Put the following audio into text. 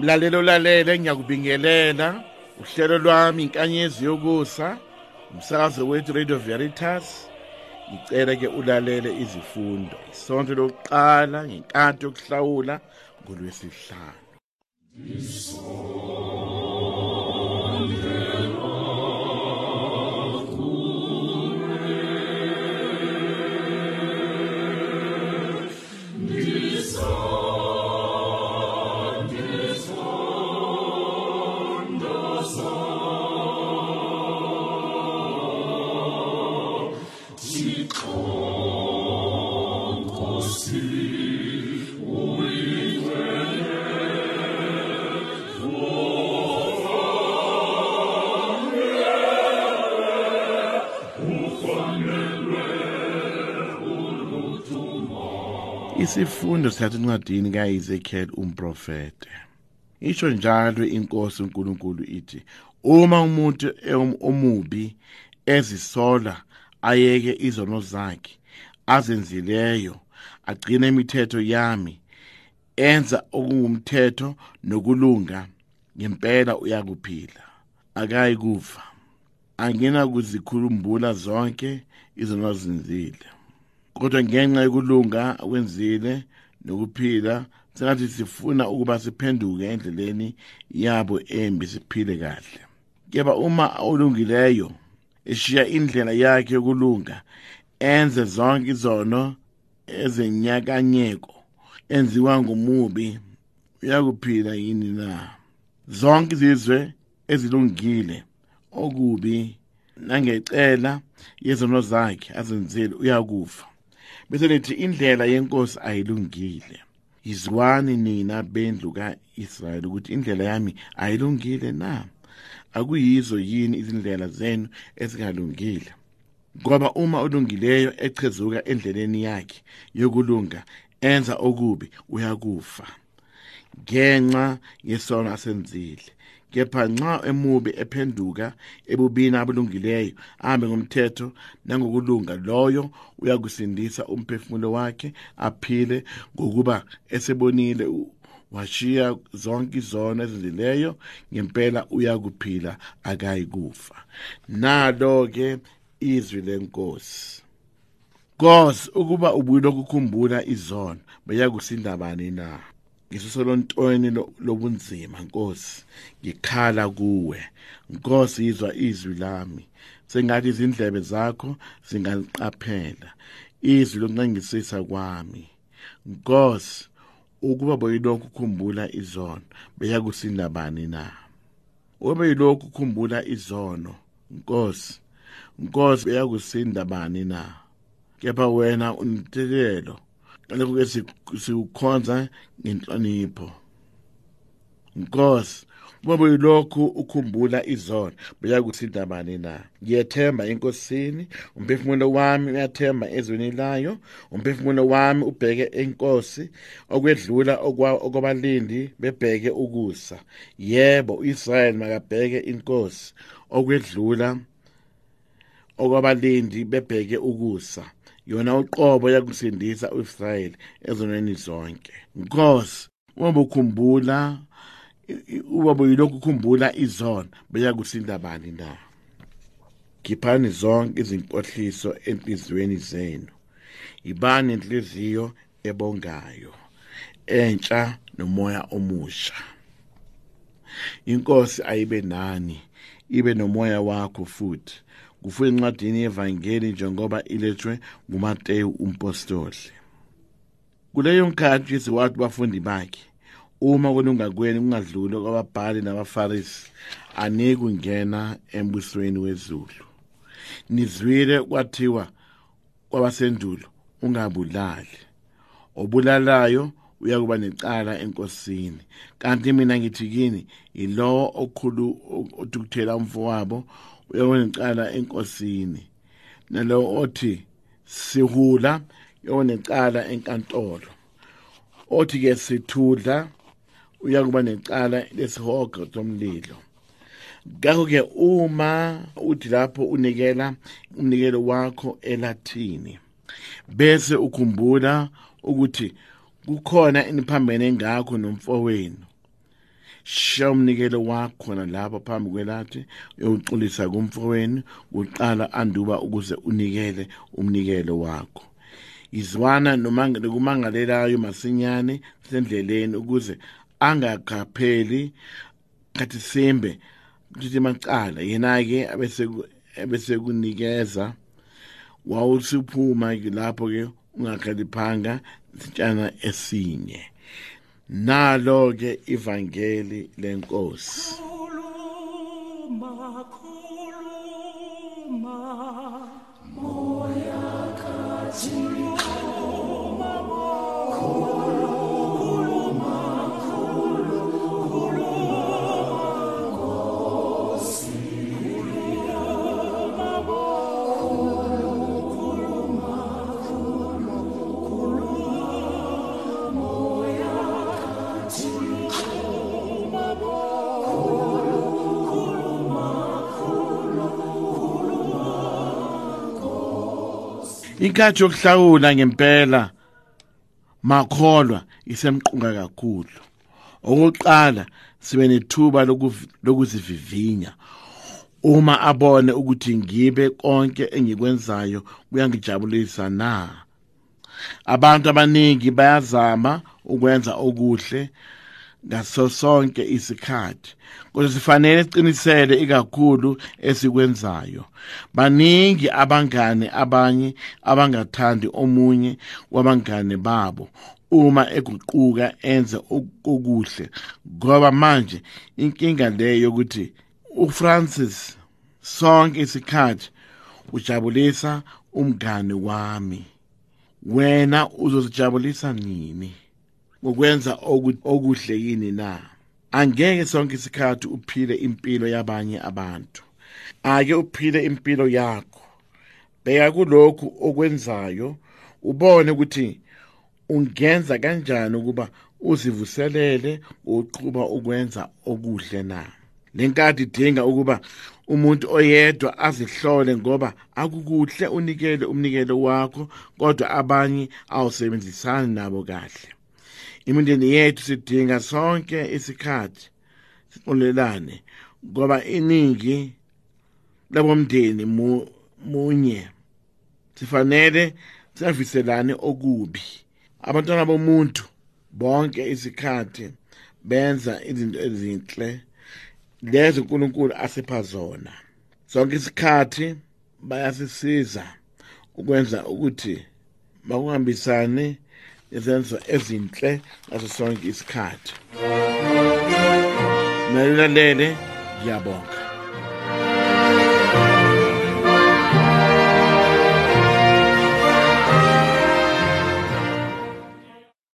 mlalelo lalele ngiyakubingelela uhlelo lwami inkanyezi yokusa umsakazo wethu Radio Veritas. Ngicela ke ulalele izifundo. Isonto lokuqala ngenkathi yokuhlawula ngolwesihlanu. Isifundo sithatha encwadini kaEzekiel umprofete. Isho njalo inkosi uNkulunkulu ithi uma umuntu omubi ezisola ayeke izono zakhe azenzileyo agcine imithetho yami enza okungumthetho nokulunga ngempela uyakuphila. Akayi kufa angina kuzikhulumbula zonke izono zenzile kodwa ngenxa yokulunga akwenzile nokuphila sengathi sifuna ukuba siphenduke endleleni yabo embi siphile kahle. Kepha uma olungileyo eshiya indlela yakhe yokulunga enze zonke izono ezenyakanyeko enziwa ngumubi uyakuphila yini na? Zonke izizwe ezilungile okubi nangecela yezono zakhe azenzile uyakufa. Bese lethi indlela yenkosi ayilungile. Izwani nina bendlu kaIsrayeli ukuthi indlela yami ayilungile na? Akuyizo yini izindlela zenu ezingalungile? Ngoba uma ulungileyo echezuka endleleni yakhe yokulunga enza okubi uyakufa. Ngenxa yesono asenzile. Kepha nxa emubi ephenduka ebubini abulungileyo ahambe ngomthetho nangokulunga loyo uyakusindisa umphefumulo wakhe aphile ngokuba esebonile washiya zonke izono ezenzileyo ngempela uyakuphila akayikufa. Nalo ke izwi lenkosi Nkosi ukuba ubuyilokukhumbula izono beyakusinda bani na? Ngisosolontweni lobunzima Nkosi. Ngikhala kuwe. Nkosi izwa izwi lami. Sengathi izindlebe zakho zinganiqaphela izwi lokuncengisisa kwami. Nkosi ukuba boyilokhu ukukhumbula izono beyakusinda bani na? Obe yilokhu ukukhumbula izono Nkosi Nkosi beyakusinda bani na? Kepha wena unitelelo lokho ke sikukhonza ngenhlonipho. Nkosi Baba yilokhu ukhumbula izona beyakuthinta bani na? Ngiyethemba enkosini umphefumulo wami uyathemba ezweni layo umphefumulo wami ubheke enkosi okwedlula okwabalindi bebheke ukusa. Yebo uIsrael makabheke inkosi okwedlula okwabalindi bebheke ukusa. Yona uqobo yakusindisa uIsrayeli ezonweni zonke. Nkosi uma ukhumbula uma buyilokhu ukhumbula izono beyakusinda bani na? Khiphani zonke izinkohliso enhlizweni zenu. Ibani inhliziyo ebongayo? Entsha nomoya omusha. Inkosi ayibe nani? Ibe nomoya wakho futhi. Kufuye encwadini yevangeli njengoba ilethwe nguMateyu umpostoli. Kuleyo nkhathi Jesu wathi bafundi bakhe uma kulunga kwenu kungadluli kwababhali nabafarisi anikungena embusweni wezulu. Nizwile kwathiwa kwabasendulo ungabulali. Obulalayo uyakuba necala enkosini. Kanti mina ngithi kini yilowo othukuthela umfowabo uyonecala enkosini. Nalo othi sihula yonecala enkantolo. Othi ke sithudha uyakuba necala lesihogo somlilo. Ngakho ke uma uthi lapho unikela umnikelo wakho elathini bese ukhumbula ukuthi kukhona iniphambene ngakho nomfowenu. Sha umnikelo wakho khona lapha phambi kwelathi uyoxolisa kumfowenu uqala anduba ukuze unikele umnikelo wakho. Izwana noma kumangalelayo masinyane sendleleni ukuze angakhapheli kathi simbe kuthi macala yena ke abese bese kunikeza wawusiphuma lapho ke ungakhaliphanga sitshana esinye. Nalo ke ivangeli lenkosi. Khuluma khuluma. Inkathi yokuhlawula ngempela makholwa isemqunga kakhulu. Okokuqala sibe nethuba lokuzivivinya. Uma abone ukuthi ngibe konke engikwenzayo kuyangijabulisa na? Abantu abaningi bayazama ukwenza okuhle ngaso sonke isikhathi. Kodwa sifanele siqinisele ikakhulu esikwenzayo. Baningi abangane abanye abangathandi omunye wabangane babo uma eguquka enze okuhle. Ngoba manje inkinga leyo ukuthi uFrancis sonke isikhathi ujabulisa umngane wami. Wena uzosijabulisa nini? Ngokwenza okuhle yini na? Angeke sonke isikhathi uphile impilo yabanye abantu. Ake uphile impilo yakho. Bheka kulokhu okwenzayo ubone ukuthi ungenza kanjani ukuba uzivuselele uqhuba ukwenza okuhle na. Lenkathi idinga ukuba umuntu oyedwa azihlole ngoba akukuhle unikele umnikelo wakho kodwa abanye awusebenzisani nabo kahle. Imindeni yethu sidinga sonke isikhathi sixolelane ngoba iningi labomndeni munye sifanele siyaviselane okubi. Abantwana bomuntu bonke isikhathi benza izinto ezinhle lezo uNkulunkulu asipha zona. Sonke isikhathi bayasisiza ukwenza ukuthi bakuhambisane izenzo ezinhle ngaso sonke isikhathi. Nalilalele ngiyabonga